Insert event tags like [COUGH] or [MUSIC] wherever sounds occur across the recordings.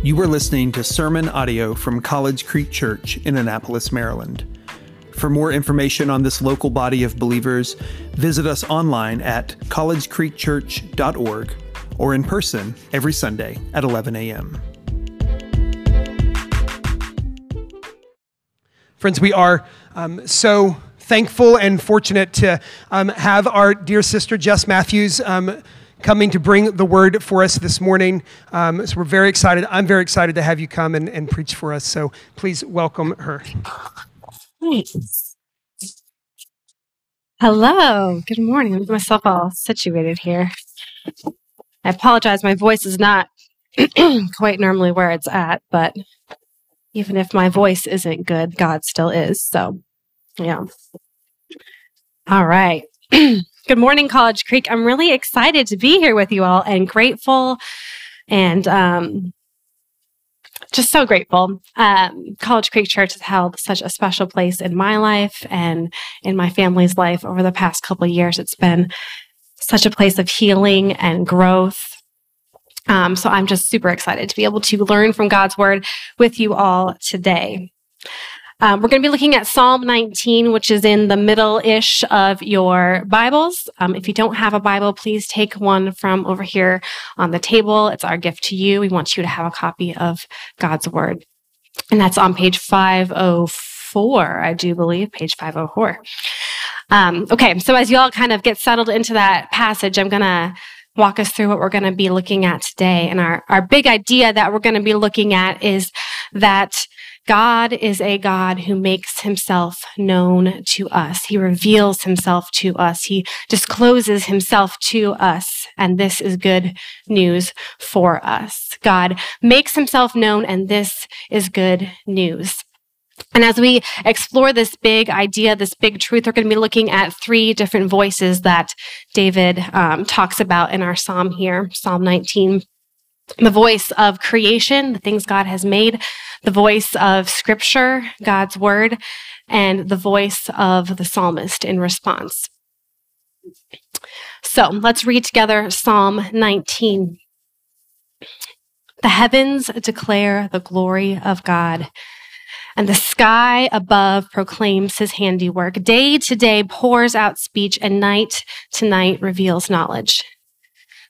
You are listening to sermon audio from College Creek Church in Annapolis, Maryland. For more information on this local body of believers, visit us online at collegecreekchurch.org or in person every Sunday at 11 a.m. Friends, we are um, so thankful and fortunate to um, have our dear sister Jess Matthews um, coming to bring the word for us this morning. Um, so we're very excited. I'm very excited to have you come and, and preach for us. So please welcome her. Thanks. Hello. Good morning. I'm myself all situated here. I apologize. My voice is not [CLEARS THROAT] quite normally where it's at, but even if my voice isn't good, God still is. So, yeah. All right. [CLEARS THROAT] good morning, College Creek. I'm really excited to be here with you all and grateful and um, just so grateful. Um, College Creek Church has held such a special place in my life and in my family's life over the past couple years. It's been such a place of healing and growth um, so I'm just super excited to be able to learn from God's word with you all today. Um, we're going to be looking at Psalm 19, which is in the middle ish of your Bibles. Um, if you don't have a Bible, please take one from over here on the table. It's our gift to you. We want you to have a copy of God's Word. And that's on page 504, I do believe, page 504. Um, okay, so as you all kind of get settled into that passage, I'm going to walk us through what we're going to be looking at today. And our, our big idea that we're going to be looking at is that God is a God who makes himself known to us. He reveals himself to us. He discloses himself to us. And this is good news for us. God makes himself known and this is good news. And as we explore this big idea, this big truth, we're going to be looking at three different voices that David um, talks about in our psalm here, Psalm 19. The voice of creation, the things God has made, the voice of scripture, God's word, and the voice of the psalmist in response. So let's read together Psalm 19. The heavens declare the glory of God and the sky above proclaims his handiwork. Day to day pours out speech, and night to night reveals knowledge.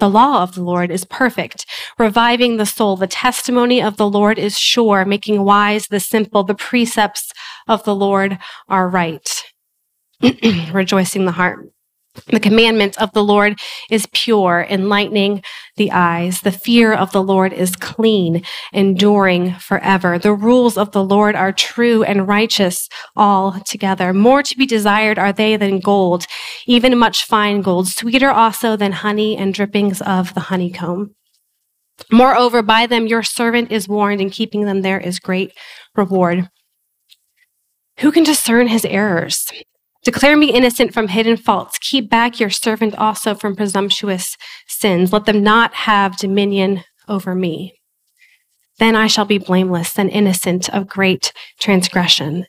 The law of the Lord is perfect, reviving the soul. The testimony of the Lord is sure, making wise the simple. The precepts of the Lord are right, [CLEARS THROAT] rejoicing the heart. The commandment of the Lord is pure, enlightening the eyes. The fear of the Lord is clean, enduring forever. The rules of the Lord are true and righteous altogether. More to be desired are they than gold, even much fine gold, sweeter also than honey and drippings of the honeycomb. Moreover, by them your servant is warned, and keeping them there is great reward. Who can discern his errors? Declare me innocent from hidden faults. Keep back your servant also from presumptuous sins. Let them not have dominion over me. Then I shall be blameless and innocent of great transgression.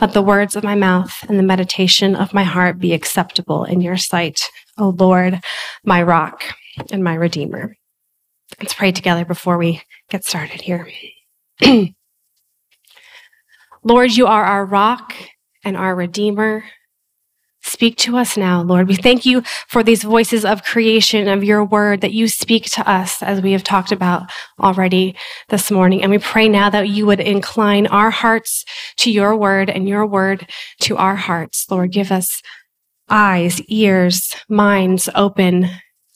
Let the words of my mouth and the meditation of my heart be acceptable in your sight, O Lord, my rock and my redeemer. Let's pray together before we get started here. [CLEARS THROAT] Lord, you are our rock and our Redeemer. Speak to us now, Lord. We thank you for these voices of creation, of your word that you speak to us, as we have talked about already this morning. And we pray now that you would incline our hearts to your word and your word to our hearts. Lord, give us eyes, ears, minds open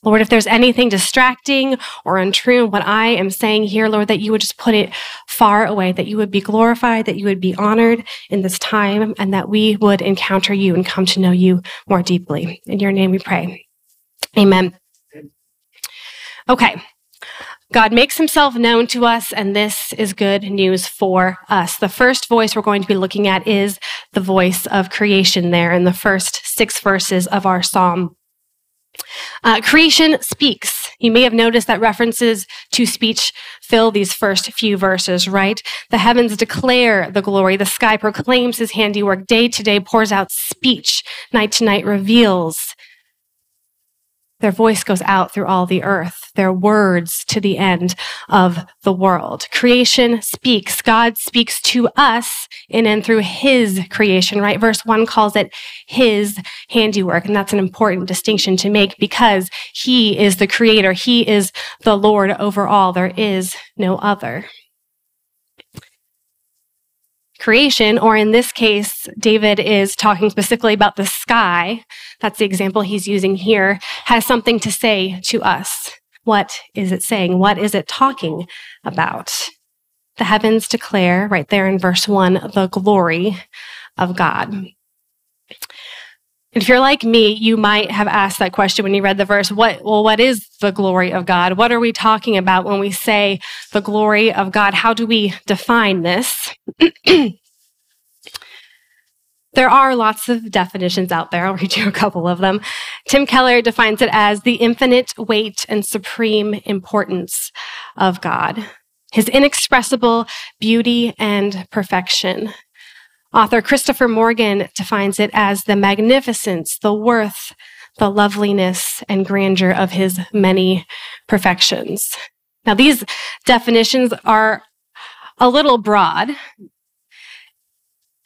Lord, if there's anything distracting or untrue in what I am saying here, Lord, that you would just put it far away, that you would be glorified, that you would be honored in this time, and that we would encounter you and come to know you more deeply. In your name we pray. Amen. Okay. God makes himself known to us, and this is good news for us. The first voice we're going to be looking at is the voice of creation there in the first six verses of our psalm. Uh, creation speaks. You may have noticed that references to speech fill these first few verses, right? The heavens declare the glory. The sky proclaims his handiwork. Day to day pours out speech. Night to night reveals their voice goes out through all the earth, their words to the end of the world. Creation speaks. God speaks to us in and through his creation, right? Verse one calls it his handiwork. And that's an important distinction to make because he is the creator. He is the Lord over all. There is no other creation, or in this case, David is talking specifically about the sky. That's the example he's using here, has something to say to us. What is it saying? What is it talking about? The heavens declare, right there in verse one, the glory of God. If you're like me, you might have asked that question when you read the verse. What, well, what is the glory of God? What are we talking about when we say the glory of God? How do we define this? [CLEARS THROAT] there are lots of definitions out there. I'll read you a couple of them. Tim Keller defines it as the infinite weight and supreme importance of God, his inexpressible beauty and perfection. Author Christopher Morgan defines it as the magnificence, the worth, the loveliness, and grandeur of his many perfections. Now, these definitions are a little broad.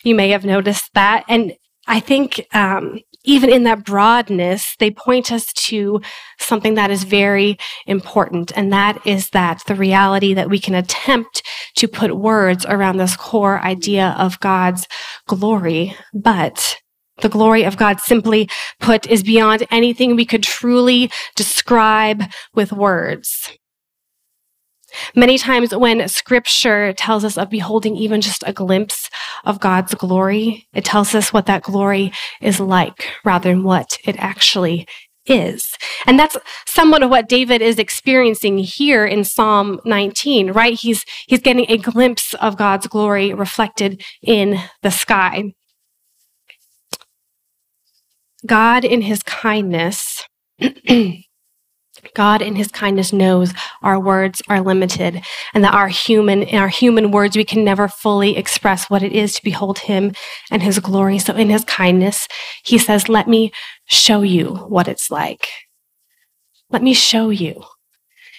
You may have noticed that. And I think um, even in that broadness, they point us to something that is very important. And that is that the reality that we can attempt to put words around this core idea of God's glory, but the glory of God, simply put, is beyond anything we could truly describe with words. Many times when scripture tells us of beholding even just a glimpse of God's glory, it tells us what that glory is like rather than what it actually is. And that's somewhat of what David is experiencing here in Psalm 19, right? He's, he's getting a glimpse of God's glory reflected in the sky. God in his kindness [CLEARS THROAT] God in his kindness knows our words are limited and that our human, in our human words, we can never fully express what it is to behold him and his glory. So in his kindness, he says, let me show you what it's like. Let me show you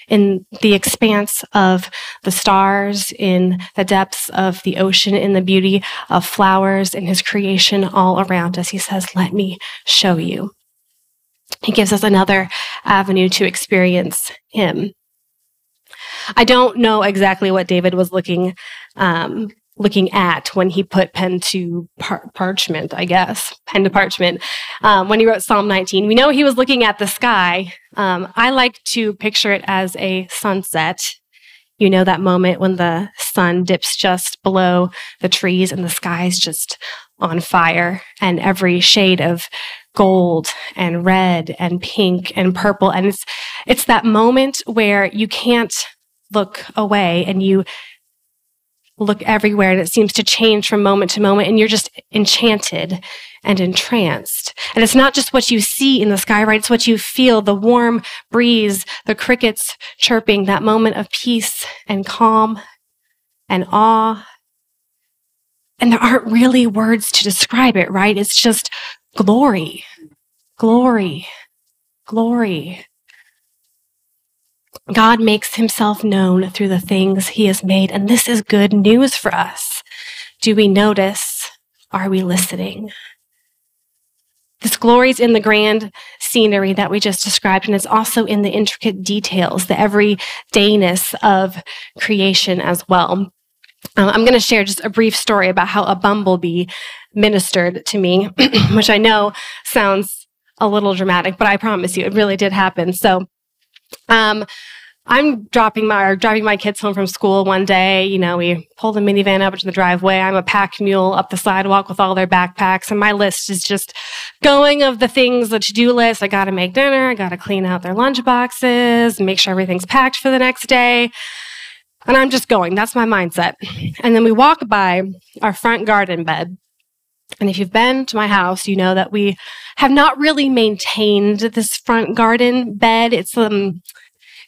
in the expanse of the stars, in the depths of the ocean, in the beauty of flowers, in his creation all around us. He says, let me show you. He gives us another avenue to experience Him. I don't know exactly what David was looking um, looking at when he put pen to par- parchment, I guess, pen to parchment, um, when he wrote Psalm 19. We know he was looking at the sky. Um, I like to picture it as a sunset. You know, that moment when the sun dips just below the trees and the sky is just on fire and every shade of gold and red and pink and purple. And it's, it's that moment where you can't look away and you look everywhere and it seems to change from moment to moment and you're just enchanted and entranced. And it's not just what you see in the sky, right? It's what you feel, the warm breeze, the crickets chirping, that moment of peace and calm and awe. And there aren't really words to describe it, right? It's just glory, glory, glory. God makes himself known through the things he has made, and this is good news for us. Do we notice? Are we listening? This glory is in the grand scenery that we just described, and it's also in the intricate details, the everydayness of creation as well. Uh, I'm going to share just a brief story about how a bumblebee ministered to me, [CLEARS THROAT] which I know sounds a little dramatic, but I promise you it really did happen. So, um, I'm dropping my or driving my kids home from school one day. You know, we pull the minivan up to the driveway. I'm a pack mule up the sidewalk with all their backpacks, and my list is just going of the things, the to-do list. I got to make dinner. I got to clean out their lunch boxes, make sure everything's packed for the next day. And I'm just going. That's my mindset. And then we walk by our front garden bed. And if you've been to my house, you know that we have not really maintained this front garden bed. It's um,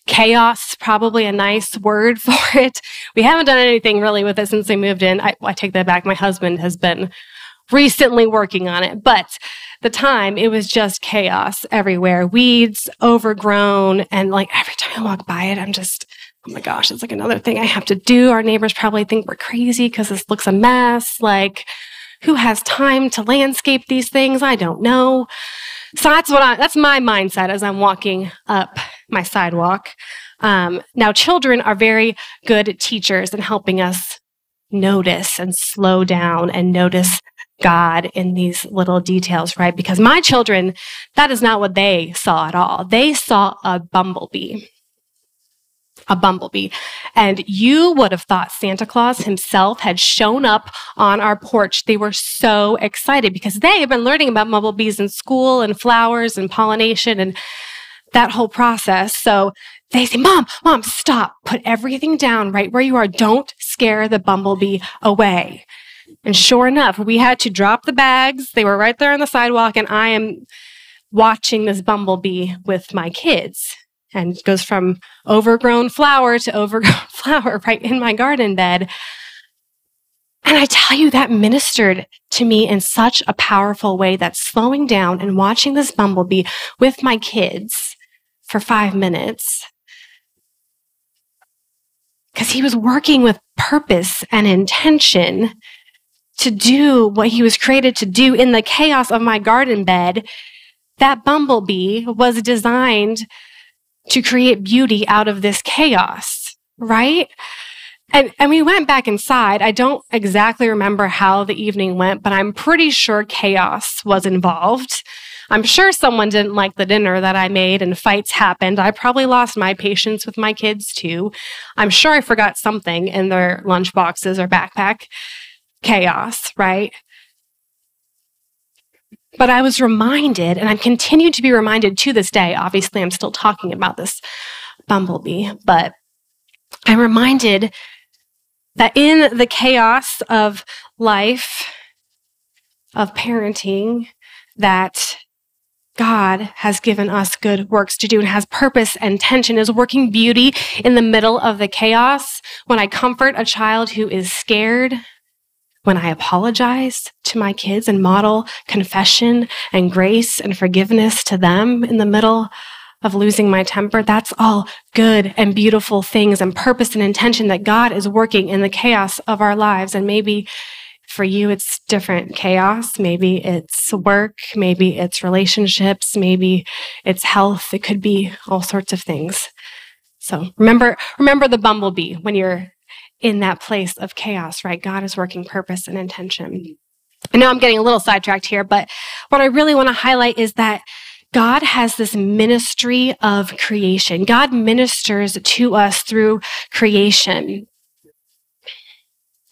chaos, probably a nice word [LAUGHS] for it. We haven't done anything really with it since we moved in. I, I take that back. My husband has been recently working on it, but the time it was just chaos everywhere weeds, overgrown. And like every time I walk by it, I'm just, oh my gosh, it's like another thing I have to do. Our neighbors probably think we're crazy because this looks a mess. Like, who has time to landscape these things? I don't know. So that's what I, that's my mindset as I'm walking up my sidewalk. Um, now, children are very good teachers in helping us notice and slow down and notice God in these little details, right? Because my children, that is not what they saw at all. They saw a bumblebee a bumblebee. And you would have thought Santa Claus himself had shown up on our porch. They were so excited because they have been learning about bumblebees in school and flowers and pollination and that whole process. So they say, Mom, Mom, stop. Put everything down right where you are. Don't scare the bumblebee away. And sure enough, we had to drop the bags. They were right there on the sidewalk, and I am watching this bumblebee with my kids and it goes from overgrown flower to overgrown [LAUGHS] flower right in my garden bed. And I tell you, that ministered to me in such a powerful way that slowing down and watching this bumblebee with my kids for five minutes, because he was working with purpose and intention to do what he was created to do in the chaos of my garden bed. That bumblebee was designed to create beauty out of this chaos, right? And, and we went back inside. I don't exactly remember how the evening went, but I'm pretty sure chaos was involved. I'm sure someone didn't like the dinner that I made and fights happened. I probably lost my patience with my kids too. I'm sure I forgot something in their lunch boxes or backpack. Chaos, right? But I was reminded, and I'm continued to be reminded to this day. Obviously, I'm still talking about this bumblebee, but I'm reminded that in the chaos of life, of parenting, that God has given us good works to do and has purpose and tension, is working beauty in the middle of the chaos. When I comfort a child who is scared, when I apologize to my kids and model confession and grace and forgiveness to them in the middle of losing my temper, that's all good and beautiful things and purpose and intention that God is working in the chaos of our lives. And maybe for you, it's different chaos. Maybe it's work. Maybe it's relationships. Maybe it's health. It could be all sorts of things. So remember, remember the bumblebee when you're in that place of chaos, right? God is working purpose and intention. Mm-hmm. I know I'm getting a little sidetracked here, but what I really want to highlight is that God has this ministry of creation. God ministers to us through creation.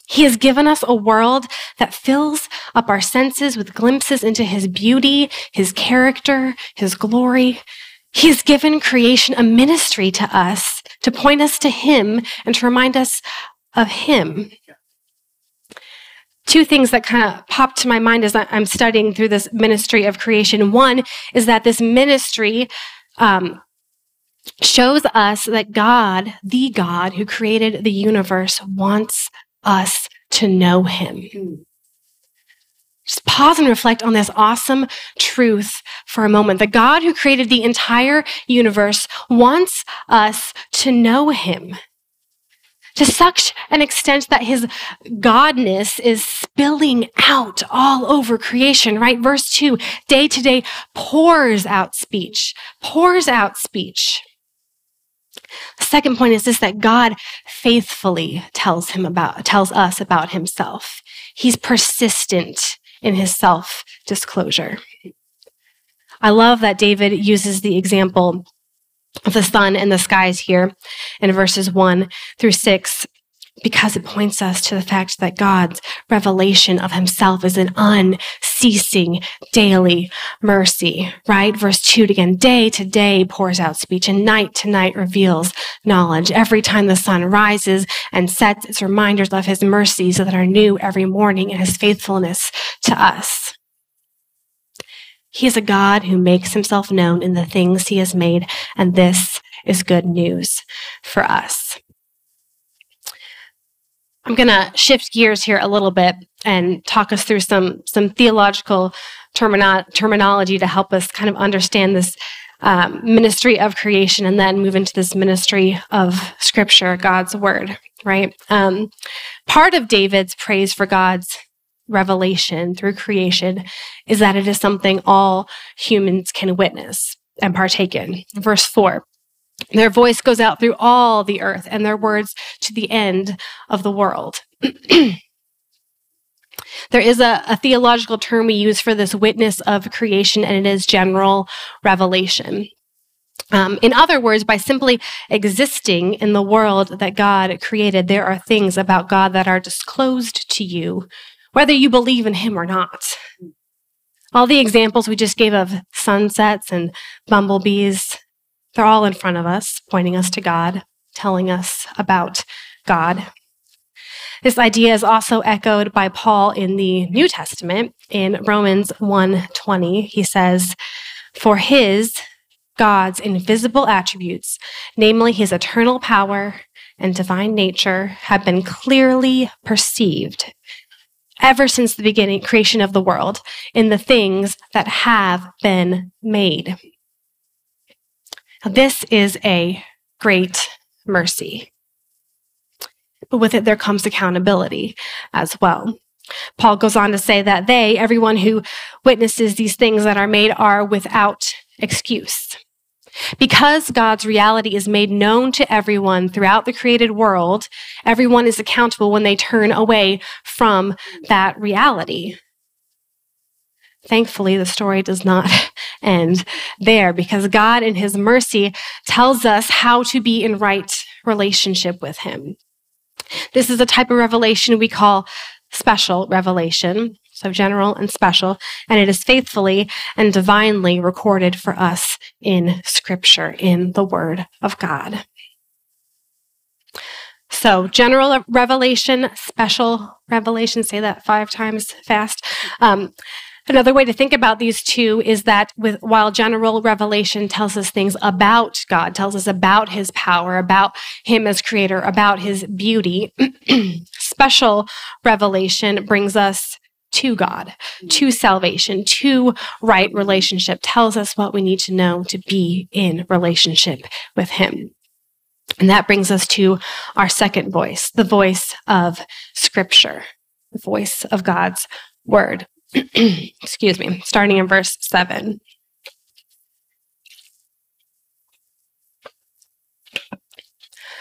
He has given us a world that fills up our senses with glimpses into his beauty, his character, his glory. He has given creation a ministry to us to point us to him and to remind us of Him. Two things that kind of popped to my mind as I'm studying through this ministry of creation. One is that this ministry um, shows us that God, the God who created the universe, wants us to know Him. Just pause and reflect on this awesome truth for a moment. The God who created the entire universe wants us to know Him to such an extent that his godness is spilling out all over creation, right? Verse two, day to day pours out speech, pours out speech. The second point is this that God faithfully tells him about, tells us about himself. He's persistent in his self disclosure. I love that David uses the example of the sun and the skies here in verses 1 through 6 because it points us to the fact that God's revelation of himself is an unceasing daily mercy, right? Verse 2 again, day to day pours out speech and night to night reveals knowledge. Every time the sun rises and sets, it's reminders of his mercies that are new every morning and his faithfulness to us. He is a God who makes himself known in the things he has made, and this is good news for us. I'm going to shift gears here a little bit and talk us through some some theological termino- terminology to help us kind of understand this um, ministry of creation and then move into this ministry of scripture, God's word, right? Um, part of David's praise for God's revelation through creation is that it is something all humans can witness and partake in. Verse 4 their voice goes out through all the earth and their words to the end of the world. [CLEARS THROAT] there is a, a, theological term we use for this witness of creation, and it is general revelation. Um, in other words, by simply existing in the world that God created, there are things about God that are disclosed to you, whether you believe in Him or not. All the examples we just gave of sunsets and bumblebees, they're all in front of us, pointing us to God, telling us about God. This idea is also echoed by Paul in the New Testament in Romans 1:20. He says, "For his God's invisible attributes, namely his eternal power and divine nature, have been clearly perceived ever since the beginning creation of the world in the things that have been made." This is a great mercy. But with it, there comes accountability as well. Paul goes on to say that they, everyone who witnesses these things that are made, are without excuse. Because God's reality is made known to everyone throughout the created world, everyone is accountable when they turn away from that reality. Thankfully, the story does not [LAUGHS] end there because God, in His mercy, tells us how to be in right relationship with Him. This is a type of revelation we call special revelation, so general and special, and it is faithfully and divinely recorded for us in Scripture, in the Word of God. So, general revelation, special revelation, say that five times fast. Um, Another way to think about these two is that with while general revelation tells us things about God, tells us about his power, about him as creator, about his beauty, [CLEARS THROAT] special revelation brings us to God, to salvation, to right relationship, tells us what we need to know to be in relationship with him. And that brings us to our second voice, the voice of scripture, the voice of God's word. [CLEARS THROAT] excuse me, starting in verse 7.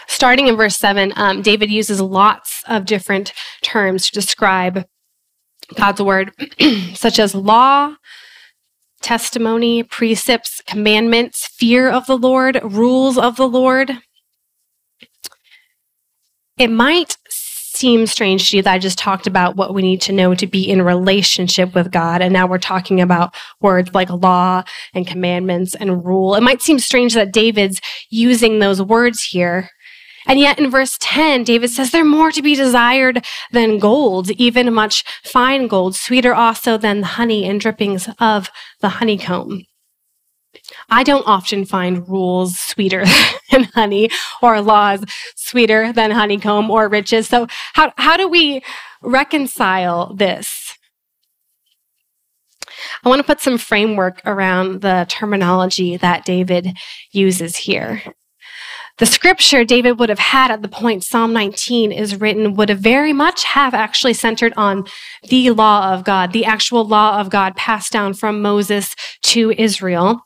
Starting in verse 7, um, David uses lots of different terms to describe God's word, [CLEARS THROAT] such as law, testimony, precepts, commandments, fear of the Lord, rules of the Lord. It might seem strange to you that I just talked about what we need to know to be in relationship with God. And now we're talking about words like law and commandments and rule. It might seem strange that David's using those words here. And yet in verse 10, David says, they're more to be desired than gold, even much fine gold, sweeter also than the honey and drippings of the honeycomb. I don't often find rules sweeter [LAUGHS] than honey or laws sweeter than honeycomb or riches. So how, how do we reconcile this? I want to put some framework around the terminology that David uses here. The scripture David would have had at the point Psalm 19 is written would have very much have actually centered on the law of God, the actual law of God passed down from Moses to Israel.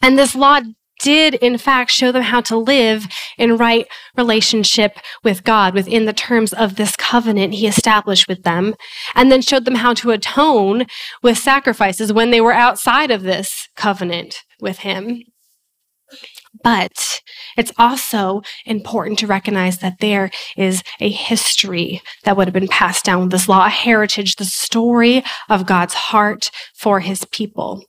And this law did, in fact, show them how to live in right relationship with God within the terms of this covenant he established with them, and then showed them how to atone with sacrifices when they were outside of this covenant with him. But it's also important to recognize that there is a history that would have been passed down with this law, a heritage, the story of God's heart for his people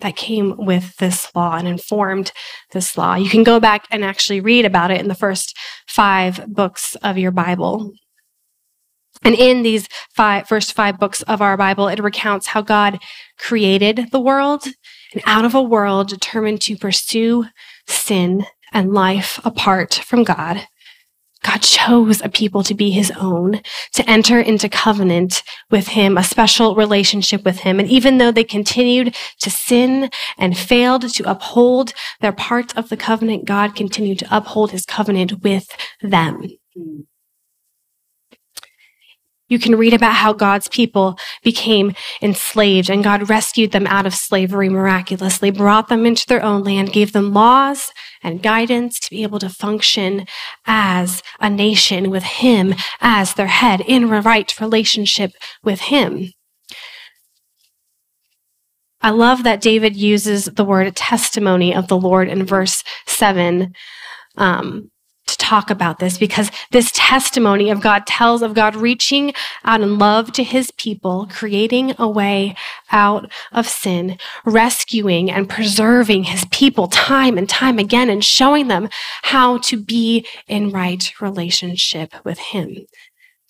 that came with this law and informed this law. You can go back and actually read about it in the first five books of your Bible. And in these five, first five books of our Bible, it recounts how God created the world and out of a world determined to pursue sin and life apart from God. God chose a people to be his own, to enter into covenant with him, a special relationship with him. And even though they continued to sin and failed to uphold their part of the covenant, God continued to uphold his covenant with them. Hmm. You can read about how God's people became enslaved and God rescued them out of slavery miraculously, brought them into their own land, gave them laws and guidance to be able to function as a nation with Him as their head in right relationship with Him. I love that David uses the word testimony of the Lord in verse 7. Um, to talk about this because this testimony of God tells of God reaching out in love to his people, creating a way out of sin, rescuing and preserving his people time and time again, and showing them how to be in right relationship with him.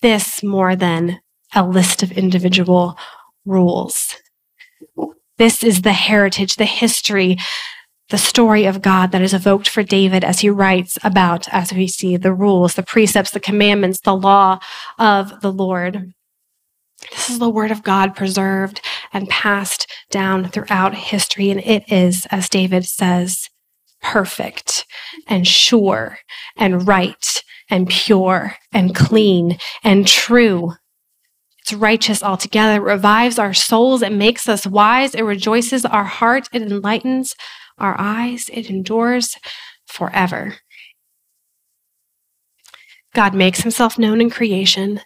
This more than a list of individual rules. This is the heritage, the history the story of God that is evoked for David as he writes about, as we see, the rules, the precepts, the commandments, the law of the Lord. This is the word of God preserved and passed down throughout history, and it is, as David says, perfect and sure and right and pure and clean and true. It's righteous altogether. It revives our souls. It makes us wise. It rejoices our heart. It enlightens our eyes, it endures forever. God makes himself known in creation.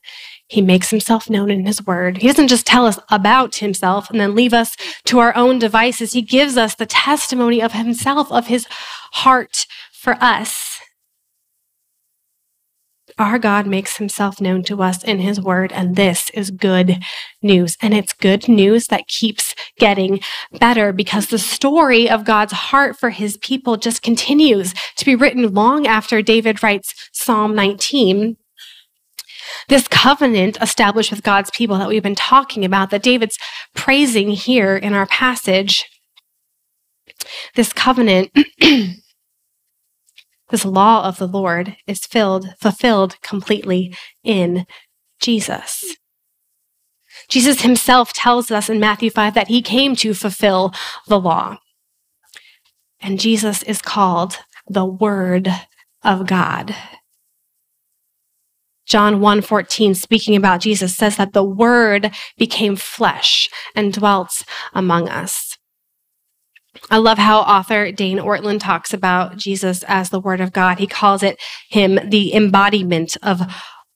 He makes himself known in his word. He doesn't just tell us about himself and then leave us to our own devices. He gives us the testimony of himself, of his heart for us. Our God makes himself known to us in his word, and this is good news. And it's good news that keeps getting better because the story of God's heart for his people just continues to be written long after David writes Psalm 19. This covenant established with God's people that we've been talking about, that David's praising here in our passage, this covenant [CLEARS THROAT] This law of the Lord is filled, fulfilled completely in Jesus. Jesus himself tells us in Matthew 5 that he came to fulfill the law. And Jesus is called the Word of God. John 1:14 speaking about Jesus says that the word became flesh and dwelt among us. I love how author Dane Ortlund talks about Jesus as the Word of God. He calls it him the embodiment of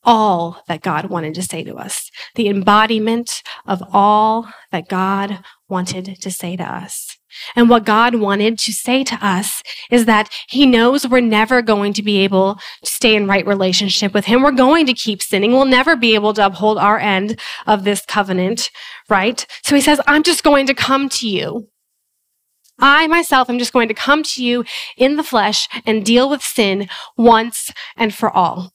all that God wanted to say to us, the embodiment of all that God wanted to say to us. And what God wanted to say to us is that He knows we're never going to be able to stay in right relationship with Him. We're going to keep sinning. We'll never be able to uphold our end of this covenant, right? So He says, I'm just going to come to you. I myself am just going to come to you in the flesh and deal with sin once and for all.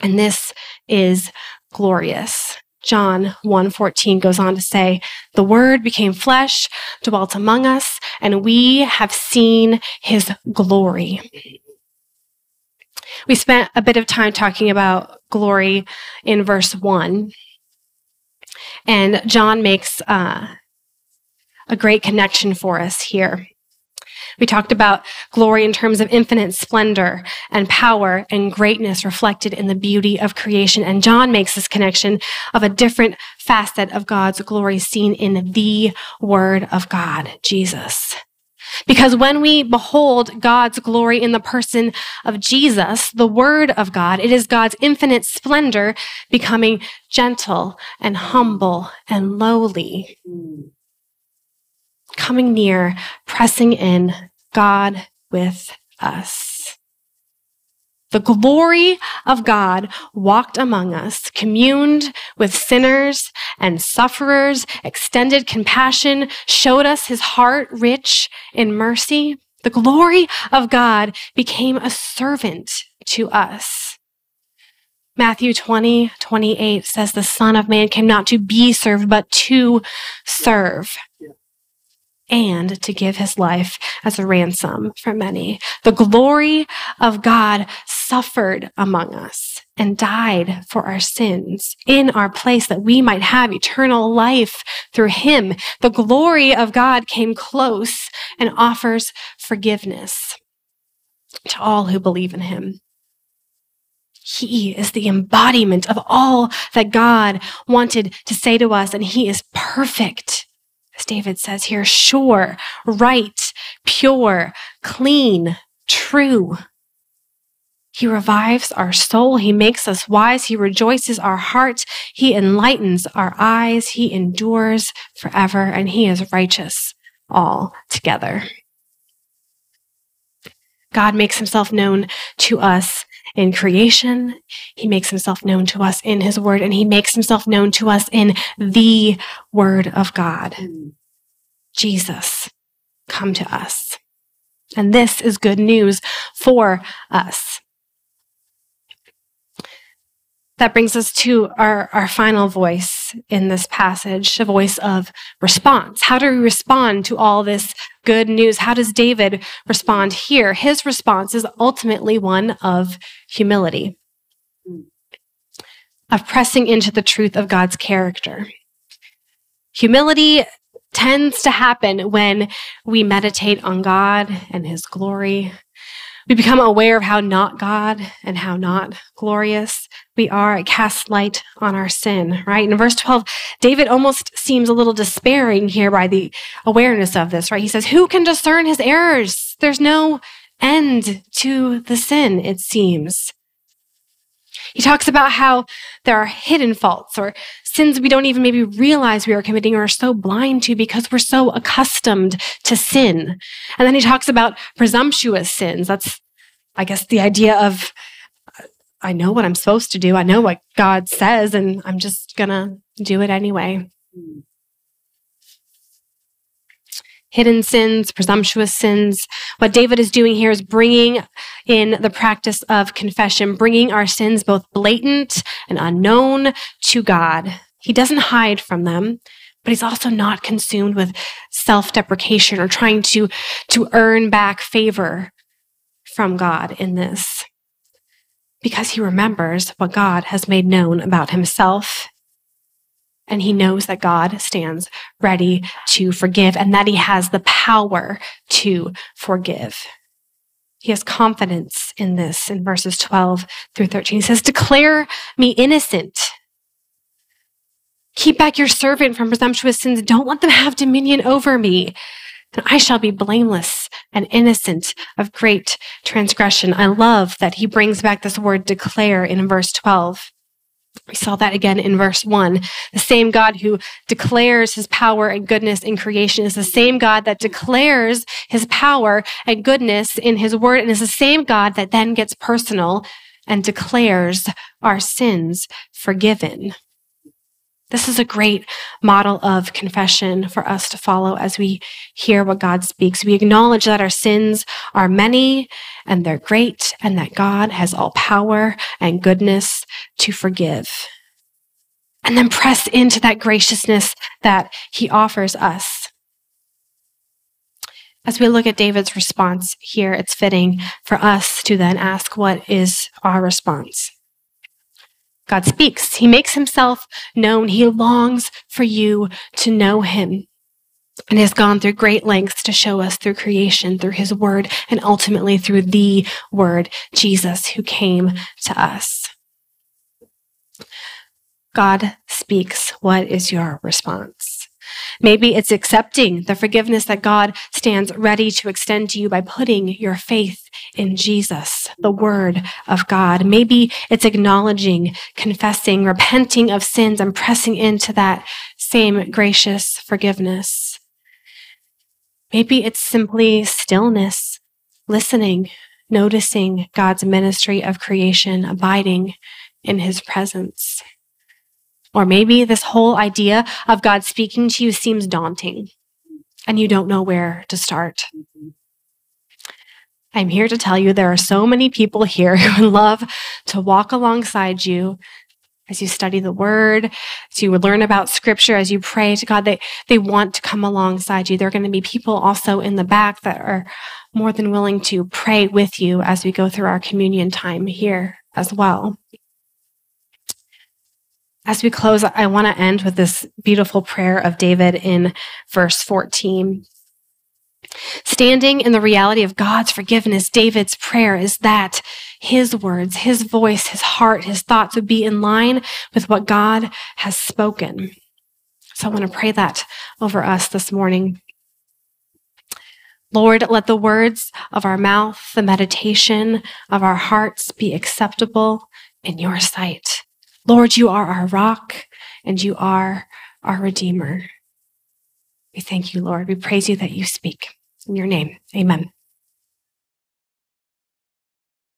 And this is glorious. John 1:14 goes on to say, "The word became flesh, dwelt among us, and we have seen his glory." We spent a bit of time talking about glory in verse 1. And John makes uh, a great connection for us here. We talked about glory in terms of infinite splendor and power and greatness reflected in the beauty of creation. And John makes this connection of a different facet of God's glory seen in the Word of God, Jesus. Because when we behold God's glory in the person of Jesus, the Word of God, it is God's infinite splendor becoming gentle and humble and lowly mm. Coming near, pressing in God with us. The glory of God walked among us, communed with sinners and sufferers, extended compassion, showed us his heart rich in mercy. The glory of God became a servant to us. Matthew 20, 28 says, The Son of Man came not to be served, but to serve and to give his life as a ransom for many. The glory of God suffered among us and died for our sins in our place that we might have eternal life through him. The glory of God came close and offers forgiveness to all who believe in him. He is the embodiment of all that God wanted to say to us, and he is perfect as David says here, sure, right, pure, clean, true. He revives our soul. He makes us wise. He rejoices our hearts. He enlightens our eyes. He endures forever, and He is righteous all together. God makes Himself known to us in creation. He makes himself known to us in his word, and he makes himself known to us in the word of God. Jesus, come to us. And this is good news for us. That brings us to our, our final voice in this passage, a voice of response. How do we respond to all this good news? How does David respond here? His response is ultimately one of humility, of pressing into the truth of God's character. Humility tends to happen when we meditate on God and His glory. We become aware of how not God and how not glorious we are. It casts light on our sin, right? In verse 12, David almost seems a little despairing here by the awareness of this, right? He says, Who can discern his errors? There's no end to the sin, it seems. He talks about how there are hidden faults or sins we don't even maybe realize we are committing or are so blind to because we're so accustomed to sin. And then he talks about presumptuous sins. That's, I guess, the idea of I know what I'm supposed to do. I know what God says, and I'm just going to do it anyway. Mm hidden sins, presumptuous sins. What David is doing here is bringing in the practice of confession, bringing our sins both blatant and unknown to God. He doesn't hide from them, but he's also not consumed with self-deprecation or trying to, to earn back favor from God in this. Because he remembers what God has made known about himself and he knows that God stands ready to forgive and that he has the power to forgive. He has confidence in this in verses 12 through 13. He says, Declare me innocent. Keep back your servant from presumptuous sins. Don't let them have dominion over me. And I shall be blameless and innocent of great transgression. I love that he brings back this word declare in verse 12. We saw that again in verse one. The same God who declares his power and goodness in creation is the same God that declares his power and goodness in his word and is the same God that then gets personal and declares our sins forgiven. This is a great model of confession for us to follow as we hear what God speaks. We acknowledge that our sins are many and they're great and that God has all power and goodness to forgive. And then press into that graciousness that he offers us. As we look at David's response here, it's fitting for us to then ask, what is our response? God speaks. He makes himself known. He longs for you to know him and has gone through great lengths to show us through creation, through his word, and ultimately through the word, Jesus, who came to us. God speaks. What is your response? Maybe it's accepting the forgiveness that God stands ready to extend to you by putting your faith in Jesus, the Word of God. Maybe it's acknowledging, confessing, repenting of sins, and pressing into that same gracious forgiveness. Maybe it's simply stillness, listening, noticing God's ministry of creation, abiding in his presence. Or maybe this whole idea of God speaking to you seems daunting and you don't know where to start. I'm here to tell you there are so many people here [LAUGHS] who would love to walk alongside you as you study the word, as you learn about scripture, as you pray to God, they, they want to come alongside you. There are going to be people also in the back that are more than willing to pray with you as we go through our communion time here as well. As we close, I want to end with this beautiful prayer of David in verse 14. Standing in the reality of God's forgiveness, David's prayer is that his words, his voice, his heart, his thoughts would be in line with what God has spoken. So I want to pray that over us this morning. Lord, let the words of our mouth, the meditation of our hearts be acceptable in your sight. Lord, you are our rock and you are our Redeemer. We thank you, Lord. We praise you that you speak. In your name, amen.